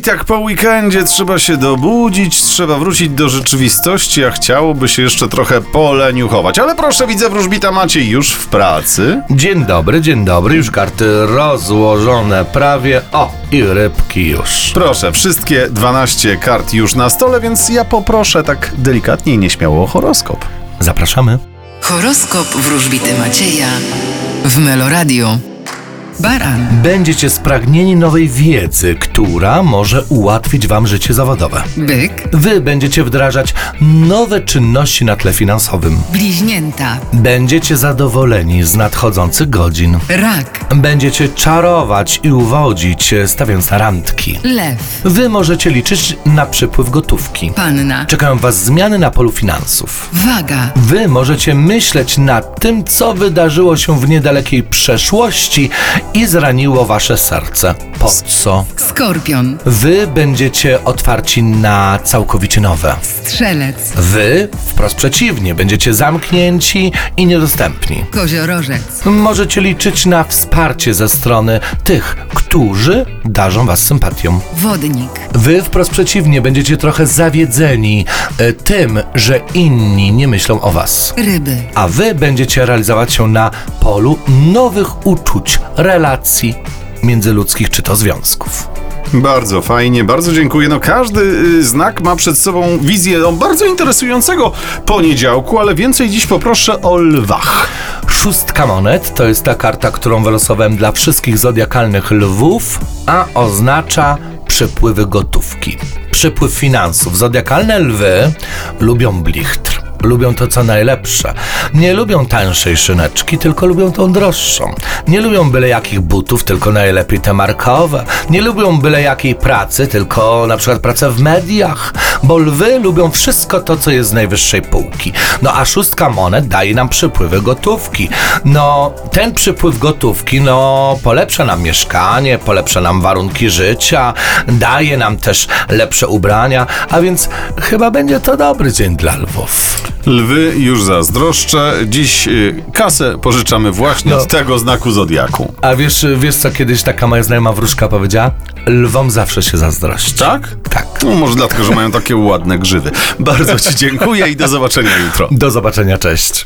i tak po weekendzie trzeba się dobudzić, trzeba wrócić do rzeczywistości, a chciałoby się jeszcze trochę poleniuchować. Ale proszę, widzę, wróżbita Maciej już w pracy. Dzień dobry, dzień dobry, już karty rozłożone prawie. O, i rybki już. Proszę, wszystkie 12 kart już na stole, więc ja poproszę tak delikatnie i nieśmiało o horoskop. Zapraszamy. Horoskop wróżbity Macieja w Meloradio. Baran, Będziecie spragnieni nowej wiedzy, która może ułatwić wam życie zawodowe. byk, Wy będziecie wdrażać nowe czynności na tle finansowym. bliźnięta, Będziecie zadowoleni z nadchodzących godzin. rak, Będziecie czarować i uwodzić, stawiając na randki. lew, Wy możecie liczyć na przypływ gotówki. panna, Czekają was zmiany na polu finansów. waga, Wy możecie myśleć nad tym, co wydarzyło się w niedalekiej przeszłości i zraniło wasze serce. Po co? skorpion, Wy będziecie otwarci na całkowicie nowe. strzelec, Wy, wprost przeciwnie, będziecie zamknięci i niedostępni. koziorożec, Możecie liczyć na wsparcie ze strony tych, którzy darzą was sympatią. wodnik, Wy wprost przeciwnie, będziecie trochę zawiedzeni e, tym, że inni nie myślą o was. ryby, A wy będziecie realizować się na polu nowych uczuć, relacji międzyludzkich czy to związków. Bardzo fajnie, bardzo dziękuję. No każdy y, znak ma przed sobą wizję o bardzo interesującego poniedziałku, ale więcej dziś poproszę o lwach. Szóstka monet to jest ta karta, którą wylosowałem dla wszystkich zodiakalnych lwów, a oznacza przepływy gotówki. Przypływ finansów. Zodiakalne lwy lubią blichtr. Lubią to, co najlepsze. Nie lubią tańszej szyneczki, tylko lubią tą droższą. Nie lubią byle jakich butów, tylko najlepiej te markowe. Nie lubią byle jakiej pracy, tylko na przykład pracę w mediach. Bo lwy lubią wszystko to, co jest z najwyższej półki. No a szóstka monet daje nam przypływy gotówki. No, ten przypływ gotówki, no, polepsza nam mieszkanie, polepsza nam warunki życia, daje nam też lepsze ubrania, a więc chyba będzie to dobry dzień dla lwów. Lwy już zazdroszczę. Dziś y, kasę pożyczamy właśnie No. od tego znaku zodiaku. A wiesz, wiesz co kiedyś taka moja znajoma wróżka powiedziała? Lwom zawsze się zazdrości. Tak? Tak. No może dlatego, że mają takie ładne grzywy. Bardzo Ci dziękuję i do zobaczenia jutro. Do zobaczenia, cześć.